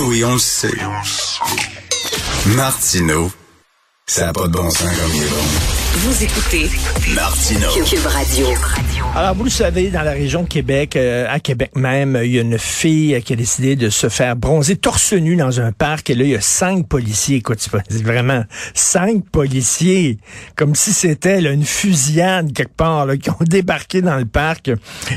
Oui, on le sait. Martineau, ça n'a pas de bon sens comme il est bon. Vous écoutez Martineau. Cube Radio. Alors, vous le savez, dans la région de Québec, euh, à Québec même, il y a une fille qui a décidé de se faire bronzer torse nu dans un parc. Et là, il y a cinq policiers. Écoute, c'est vraiment cinq policiers. Comme si c'était là, une fusillade quelque part, là, qui ont débarqué dans le parc.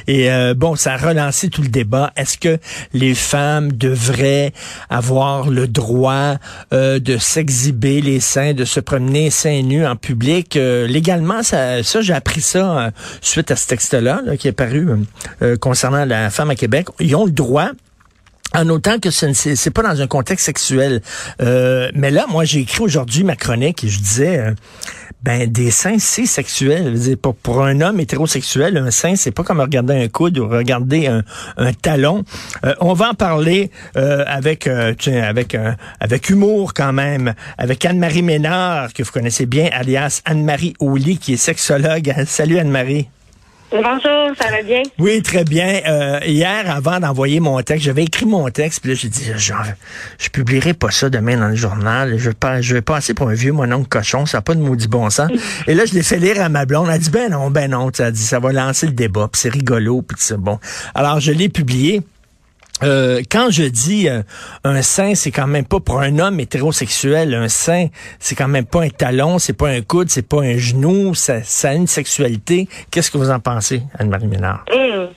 Et euh, bon, ça a relancé tout le débat. Est-ce que les femmes devraient avoir le droit euh, de s'exhiber les seins, de se promener seins nus en public? Légalement, ça, ça j'ai appris ça euh, suite à ce texte-là là, qui est paru euh, concernant la femme à Québec. Ils ont le droit. En autant que ce ne- c'est c'est pas dans un contexte sexuel. Euh, mais là, moi, j'ai écrit aujourd'hui ma chronique et je disais, euh, ben des seins, c'est sexuel. Je Pour, pour un homme hétérosexuel, un sein, c'est pas comme regarder un coude ou regarder un, un talon. Euh, on va en parler avec avec avec humour quand même, avec Anne-Marie Ménard que vous connaissez bien, alias Anne-Marie Oli, qui est sexologue. Salut Anne-Marie. Bonjour, ça va bien? Oui, très bien. Euh, hier, avant d'envoyer mon texte, j'avais écrit mon texte, puis là, j'ai dit, genre, je publierai pas ça demain dans le journal. Je vais pas, je vais passer pour un vieux mononcle cochon, ça n'a pas de maudit bon sens. Et là, je l'ai fait lire à ma blonde. Elle a dit, ben non, ben non. Ça a dit, ça va lancer le débat, puis c'est rigolo, puis c'est bon. Alors, je l'ai publié. Euh, quand je dis euh, un sein, c'est quand même pas pour un homme hétérosexuel. Un sein, c'est quand même pas un talon, c'est pas un coude, c'est pas un genou. Ça, ça a une sexualité. Qu'est-ce que vous en pensez, Anne-Marie Ménard? Hum.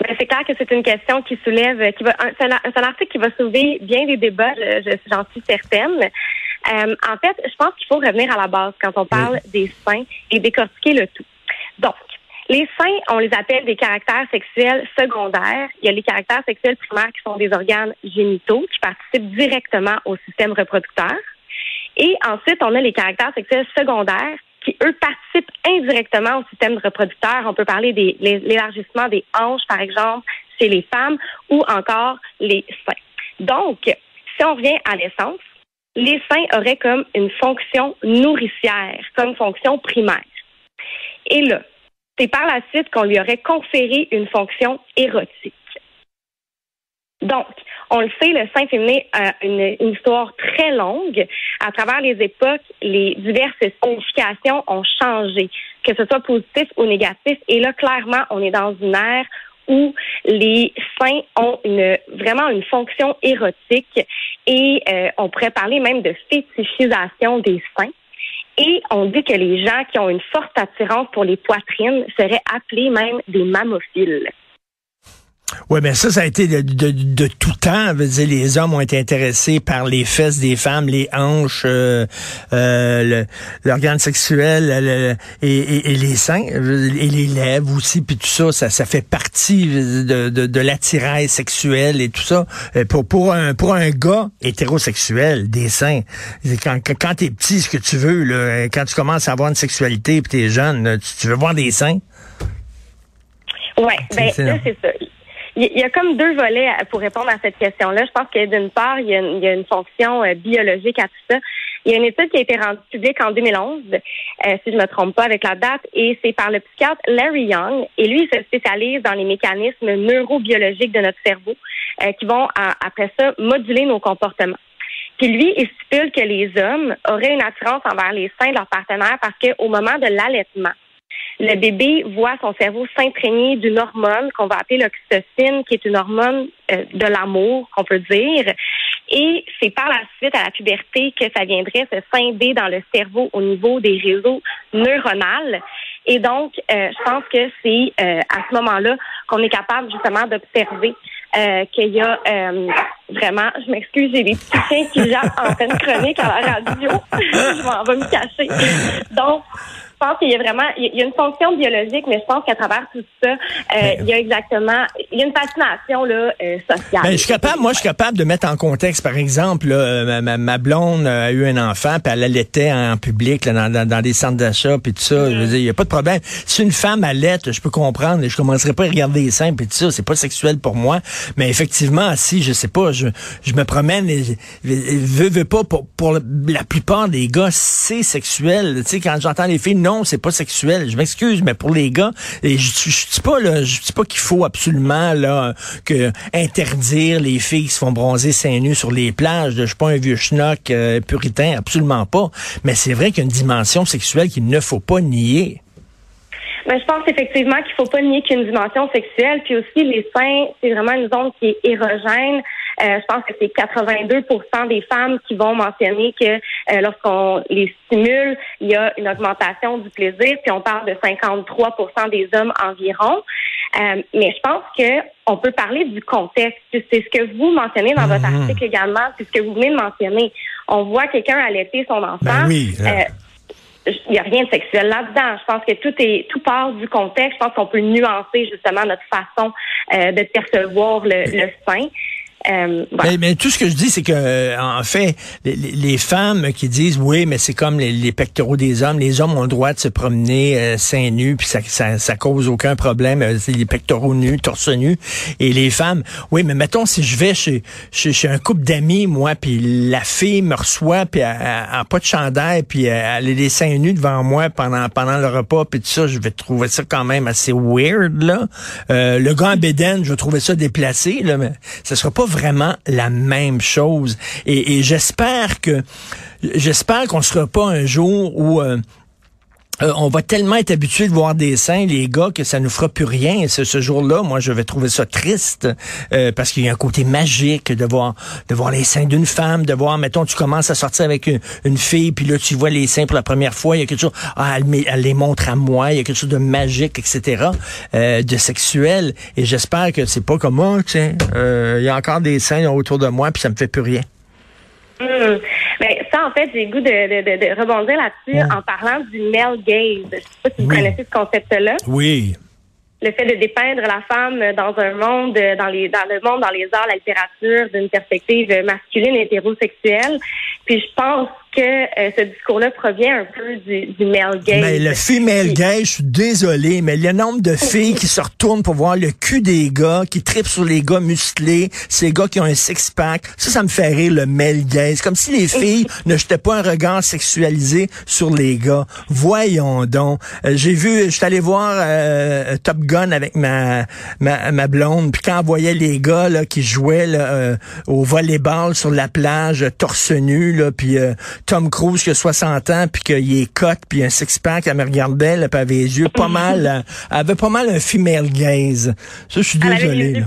Ben, c'est clair que c'est une question qui soulève, qui va, un- c'est un, article qui va soulever bien des débats, je- je- j'en suis certaine. Euh, en fait, je pense qu'il faut revenir à la base quand on parle des seins et décortiquer le tout. Les seins, on les appelle des caractères sexuels secondaires. Il y a les caractères sexuels primaires qui sont des organes génitaux qui participent directement au système reproducteur. Et ensuite, on a les caractères sexuels secondaires qui, eux, participent indirectement au système reproducteur. On peut parler les- l'élargissement des hanches, par exemple, chez les femmes, ou encore les seins. Donc, si on revient à l'essence, les seins auraient comme une fonction nourricière, comme fonction primaire. Et là, c'est par la suite qu'on lui aurait conféré une fonction érotique. Donc, on le sait, le sein féminin a une, histoire très longue. À travers les époques, les diverses significations ont changé, que ce soit positif ou négatif. Et là, clairement, on est dans une ère où les seins ont vraiment une fonction érotique et euh, on pourrait parler même de fétichisation des seins. Et on dit que les gens qui ont une forte attirance pour les poitrines seraient appelés même des mammophiles. Oui, mais ça, ça a été de, de, de tout temps. Je veux dire, les hommes ont été intéressés par les fesses des femmes, les hanches, euh, euh, l'organe sexuel le- et, et- et les seins, et les lèvres aussi, puis tout ça, ça, ça fait partie de, de, de l'attirail sexuel et tout ça. Euh, Pour, pour, un, pour un gars hétérosexuel, des seins, quand, quand, t'es petit, ce que tu veux, là, quand tu commences à avoir une sexualité puis t'es jeune, tu, tu veux voir des seins? Oui, ben là, c'est ça. Il y- a comme deux volets pour répondre à cette question-là. Je pense que d'une part, il y a une, il y a une fonction euh, biologique à tout ça. Il y a une étude qui a été rendue publique en 2011, euh, si je me trompe pas avec la date, et c'est par le psychiatre Larry Young. Et lui, il se spécialise dans les mécanismes neurobiologiques de notre cerveau euh, qui vont, après ça, moduler nos comportements. Puis lui, il stipule que les hommes auraient une attirance envers les seins de leur partenaire parce qu'au moment de l'allaitement, le bébé voit son cerveau s'imprégner d'une hormone qu'on va appeler l'oxytocine, qui est une hormone euh, de l'amour, qu'on peut dire. Et c'est par la suite, à la puberté, que ça viendrait se scinder dans le cerveau au niveau des réseaux neuronaux. Et donc, euh, je pense que c'est euh, à ce moment-là qu'on est capable justement d'observer qu'il y a vraiment, je m'excuse, j'ai des petits chiens qui jappent en pleine chronique à la radio. je m'en vais me cacher. Donc, pense qu'il y a vraiment, il y a une fonction biologique, mais je pense qu'à travers tout ça, euh, il y a exactement, il y a une fascination là euh, sociale. Ben, je suis capable, moi, je suis capable de mettre en contexte, par exemple, là, euh, ma, ma, blonde a eu un enfant, puis elle allaitait en public, là, dans, dans, des centres d'achat, puis tout ça. Je veux dire, il y a pas de problème. Si une femme allait, je peux comprendre, je commencerai pas à regarder les seins, puis tout ça, c'est pas sexuel pour moi. Mais effectivement, si je sais pas, je, je me promène, et, veux, veux pas pour, pour la plupart des gars, c'est sexuel. Tu sais, quand j'entends les filles, non, c'est pas sexuel. Je m'excuse, mais pour les gars, je, je, dis pas là, je dis pas qu'il faut absolument que interdire les filles qui se font bronzer seins nus sur les plages. Je suis pas un vieux schnock euh, puritain, absolument pas. Mais c'est vrai qu'il y a une dimension sexuelle qu'il ne faut pas nier. Ben, je pense effectivement qu'il faut pas nier qu'une dimension sexuelle. Puis aussi, les seins, c'est vraiment une zone qui est érogène. Euh, je pense que c'est 82% des femmes qui vont mentionner que euh, lorsqu'on les stimule, il y a une augmentation du plaisir, puis on parle de 53% des hommes environ. Euh, mais je pense que on peut parler du contexte. C'est ce que vous mentionnez dans votre mhm. article également, c'est ce que vous venez de mentionner. On voit quelqu'un allaiter son enfant. Ben oui, il n'y a rien de sexuel là-dedans. Je pense que tout est tout part du contexte. Je pense qu'on peut nuancer justement notre façon de percevoir le, le sein. Euh, mais, tout ce que je dis, c'est que euh, en fait, les, femmes qui disent oui, mais c'est comme les, pectoraux des hommes, les hommes ont le droit de se promener euh, seins nus, puis ça, ça, ça, cause aucun problème. Euh, les pectoraux nus, torse nu, et les femmes, oui, mais mettons si je vais chez chez, chez un couple d'amis, moi, puis la fille me reçoit, puis elle, a pas de chandail, puis elle a les seins nus devant moi pendant pendant le repas, puis tout ça, je vais trouver ça quand même assez weird là. le gars en bédaine, je vais trouver ça déplacé là, mais ça sera pas vraiment la même chose. Et, j'espère que j'espère qu'on sera pas un jour où euh, euh, on va tellement être habitué de voir des seins, les gars, que ça nous fera plus rien. Ce, ce jour-là, moi, je vais trouver ça triste euh, parce qu'il y a un côté magique de voir de voir les seins d'une femme, de voir, mettons, tu commences à sortir avec une, fille, puis là, tu vois les seins pour la première fois, il y a quelque chose, ah, elle, les montre à moi, il y a quelque chose de magique, etc., euh, de sexuel. Et j'espère que c'est pas comme, oh, tiens, il y a encore des seins autour de moi, puis ça me fait plus rien. Hmm. Ben, ça, en fait, j'ai le goût de, de, de, rebondir là-dessus en parlant du male gaze. Je sais pas si vous connaissez ce concept-là. Oui. Le fait de dépeindre la femme dans un monde, dans les, dans le monde, dans les arts, la littérature, d'une perspective masculine et hétérosexuelle. Puis je pense que euh, ce discours-là provient un peu du, du male gaze. Mais le female gaze, je suis désolé, mais le nombre de filles qui se retournent pour voir le cul des gars, qui tripent sur les gars musclés, ces gars qui ont un six-pack, ça, ça me fait rire, le male gaze. Comme si les filles ne jetaient pas un regard sexualisé sur les gars. Voyons donc. Euh, j'ai vu, je suis allé voir euh, Top Gun avec ma, ma, ma blonde, puis quand on voyait les gars là, qui jouaient là, au volleyball sur la plage, torse nu, là, puis Tom Cruise qui a 60 ans, puis qu'il est cote, puis un six-pack, elle me regardait, elle avait les yeux pas mal, elle avait pas mal un female gaze. Ça, je suis désolé.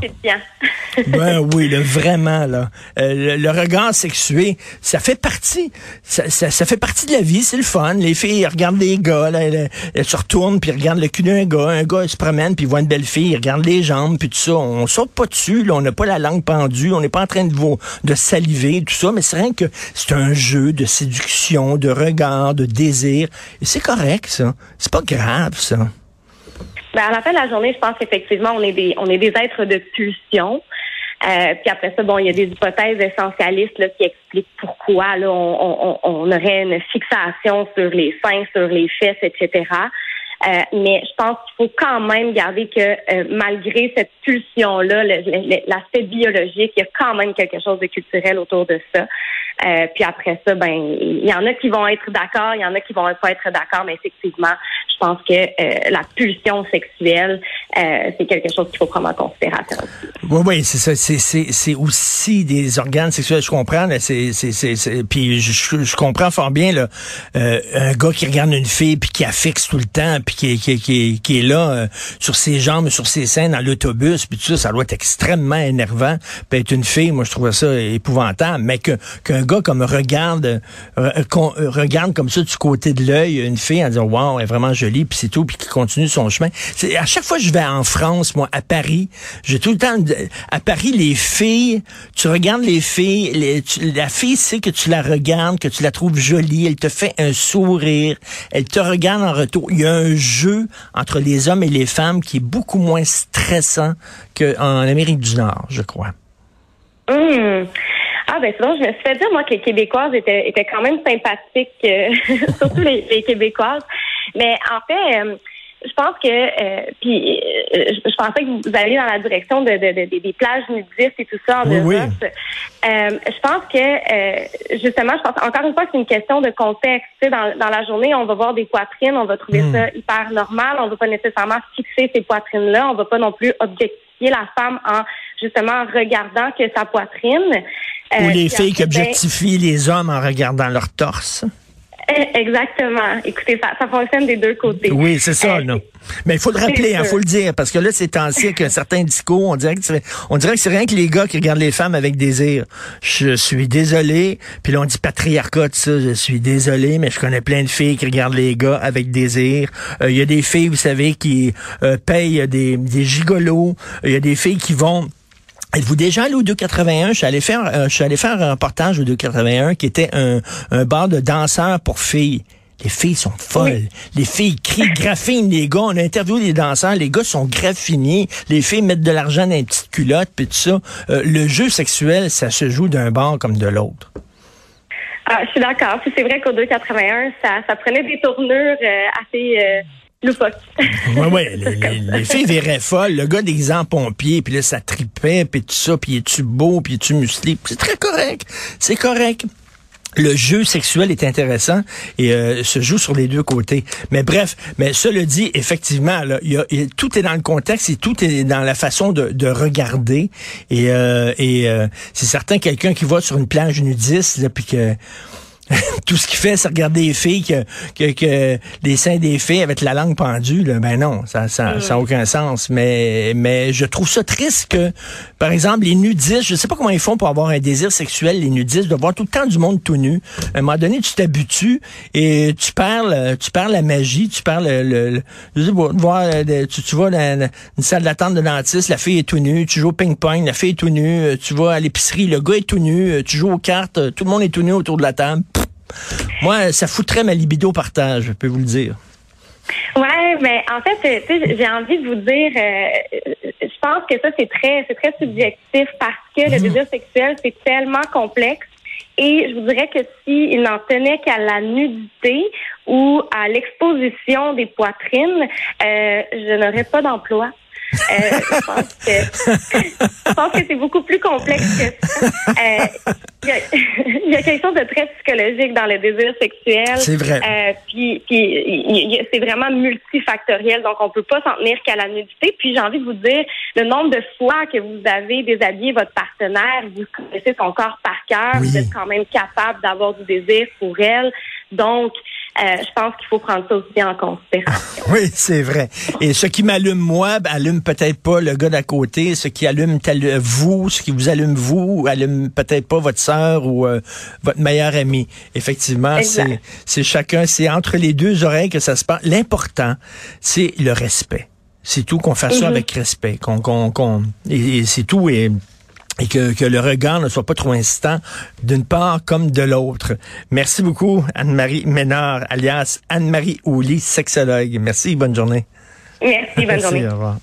ben oui, là, vraiment, là. Euh, le, regard sexué, ça fait partie, ça, ça, fait partie de la vie, c'est le fun. Les filles, regardent les gars, là, elles, se retournent, puis regardent le cul d'un gars. Un gars, il se promène, puis voit une belle fille, il regarde les jambes, puis tout ça. On saute pas dessus, là, on n'a pas la langue pendue, on n'est pas en train de, de saliver, tout ça, mais c'est rien que c'est un jeu de de regard, de désir. C'est correct, ça. C'est pas grave, ça. Ben, à la fin de la journée, je pense qu'effectivement, on est des, on est des êtres de pulsion. Euh, puis après ça, bon, il y a des hypothèses essentialistes là, qui expliquent pourquoi on, on, aurait une fixation sur les seins, sur les fesses, etc. Euh, mais je pense qu'il faut quand même garder que euh, malgré cette pulsion-là, l'aspect biologique, il y a quand même quelque chose de culturel autour de ça. Euh, puis après ça, ben il y en a qui vont être d'accord, il y en a qui vont pas être d'accord, mais effectivement, je pense que la pulsion sexuelle, c'est quelque chose qu'il faut prendre en considération. Oui, oui, c'est ça. C'est aussi des organes sexuels. Je comprends. Puis je, je, comprends fort bien là, un gars qui regarde une fille puis qui affixe tout le temps puis qui, qui, qui, qui est là sur ses jambes, sur ses seins dans l'autobus puis tout ça, ça doit être extrêmement énervant. Puis être une fille, moi je trouve ça épouvantable. Mais que qu'un gars comme regarde, euh, euh, regarde comme ça du côté de l'œil une fille en disant wow, elle est vraiment jolie, puis c'est tout, puis qui continue son chemin. C'est à chaque fois que je vais en France, moi, à Paris, j'ai tout le temps à Paris les filles, tu regardes les filles, la fille sait que tu la regardes, que tu la trouves jolie, elle te fait un sourire, elle te regarde en retour. Jeu entre les hommes et les femmes qui est beaucoup moins stressant qu'en Amérique du Nord, je crois. Hum. Ah ben sinon, je me suis fait dire moi que les Québécoises étaient, étaient quand même sympathiques, euh, surtout les, les Québécoises. Mais en fait, euh, je pense que euh, puis euh, je, pensais que vous alliez dans la direction de, de- de- des plages nudistes et tout ça en Oui. Euh, je pense que euh, justement, je pense encore une fois que c'est une question de contexte. Tu sais, dans, dans la journée, on va voir des poitrines, on va trouver Hmm. ça hyper normal. On ne va pas nécessairement fixer ces poitrines-là. On va pas non plus objectifier la femme en justement regardant que sa poitrine. Ou Euh, les filles qui ben, objectifient les hommes en regardant leur torse. Eh, Exactement. Écoutez, ça, ça fonctionne des deux côtés. Oui, c'est ça, Euh, non. Mais il faut le rappeler, il sûr. faut le dire, parce que là, c'est temps-ci avec un certain discours, on dirait que c'est, on dirait que c'est rien que les gars qui regardent les femmes avec désir. Je suis désolé, puis là on dit patriarcat, ça, je suis désolé, mais je connais plein de filles qui regardent les gars avec désir. Euh, Il y a des filles, vous savez, qui euh, payent des, des gigolos. Il y a des filles qui vont Êtes-vous déjà allé au 281? Je suis allé faire, euh, je suis allé faire un reportage au 281 qui était un, un bar de danseurs pour filles. Les filles sont folles. Les filles crient, graffinent les gars. On a interviewé les danseurs. Les gars sont graffinés. Les filles mettent de l'argent dans les petites culottes puis tout ça. Euh, le jeu sexuel, ça se joue d'un bar comme de l'autre. Ah, je suis d'accord. Puis c'est vrai qu'au 281, ça, ça prenait des tournures euh, assez loufoques. Ouais, ouais, les, les- les filles verraient folles. Le gars des en pompiers, puis là, ça tripait, puis tout ça, puis es-tu beau, puis es-tu musclé? C'est très correct. C'est correct. Le jeu sexuel est intéressant et euh, se joue sur les deux côtés. Mais bref, mais cela dit, effectivement, là, il y a, il y a- tout est dans le contexte et tout est dans la façon de, de regarder. Et, euh, et euh, c'est certain, quelqu'un qui va sur une plage nudiste, là, puis que tout ce qu'il fait, c'est regarder les filles, que, que, que les seins des filles avec la langue pendue. Là. Ben non, ça ça, ça a aucun sens. Mais, mais je trouve ça triste que, par exemple, les nudistes, je sais pas comment ils font pour avoir un désir sexuel, les nudistes, de voir tout le temps du monde tout nu. À un moment donné, tu t'habitues et tu perds, le- tu perds la magie, tu perds le... le, le- je sais pas, voir, euh, tu, tu vas dans une salle d'attente de dentiste, la fille est tout nue, tu joues au ping-pong, la fille est tout nue, euh, tu vas à l'épicerie, le gars est tout nu, euh, tu joues aux cartes, tout le monde est tout nu autour de la table. Moi, ça foutrait ma libido par terre, je peux vous le dire. Ouais, mais en fait, euh, j'ai envie de vous dire, euh, je pense que ça c'est très, c'est très subjectif parce que le désir sexuel c'est tellement complexe. Et je vous dirais que s'il n'en tenait qu'à la nudité ou à l'exposition des poitrines, euh, je n'aurais pas d'emploi. Euh, je pense que que c'est beaucoup plus complexe que ça. Euh, Il y, a, il y a quelque chose de très psychologique dans le désir sexuel. C'est vrai. Euh, puis, c'est vraiment multifactoriel, donc on peut pas s'en tenir qu'à la nudité. Puis j'ai envie de vous dire, le nombre de fois que vous avez déshabillé votre partenaire, vous connaissez son corps par cœur, Oui. vous êtes quand même capable d'avoir du désir pour elle. Donc, euh, je pense qu'il faut prendre ça aussi en considération. Oui, c'est vrai. Et ce qui m'allume moi, ben, allume peut-être pas le gars d'à côté. Ce qui allume vous, ce qui vous allume vous, allume peut-être pas votre sœur ou euh, votre meilleur ami. Effectivement, c'est chacun, c'est entre les deux oreilles que ça se passe. L'important, c'est le respect. C'est tout qu'on fasse ça Mhm. avec respect, qu'on qu'on et, et c'est tout et et que, que le regard ne soit pas trop insistant d'une part comme de l'autre. Merci beaucoup, Anne-Marie Ménard, alias Anne-Marie Ouli, sexologue. Merci, bonne journée. Merci, bonne Merci, journée. au revoir.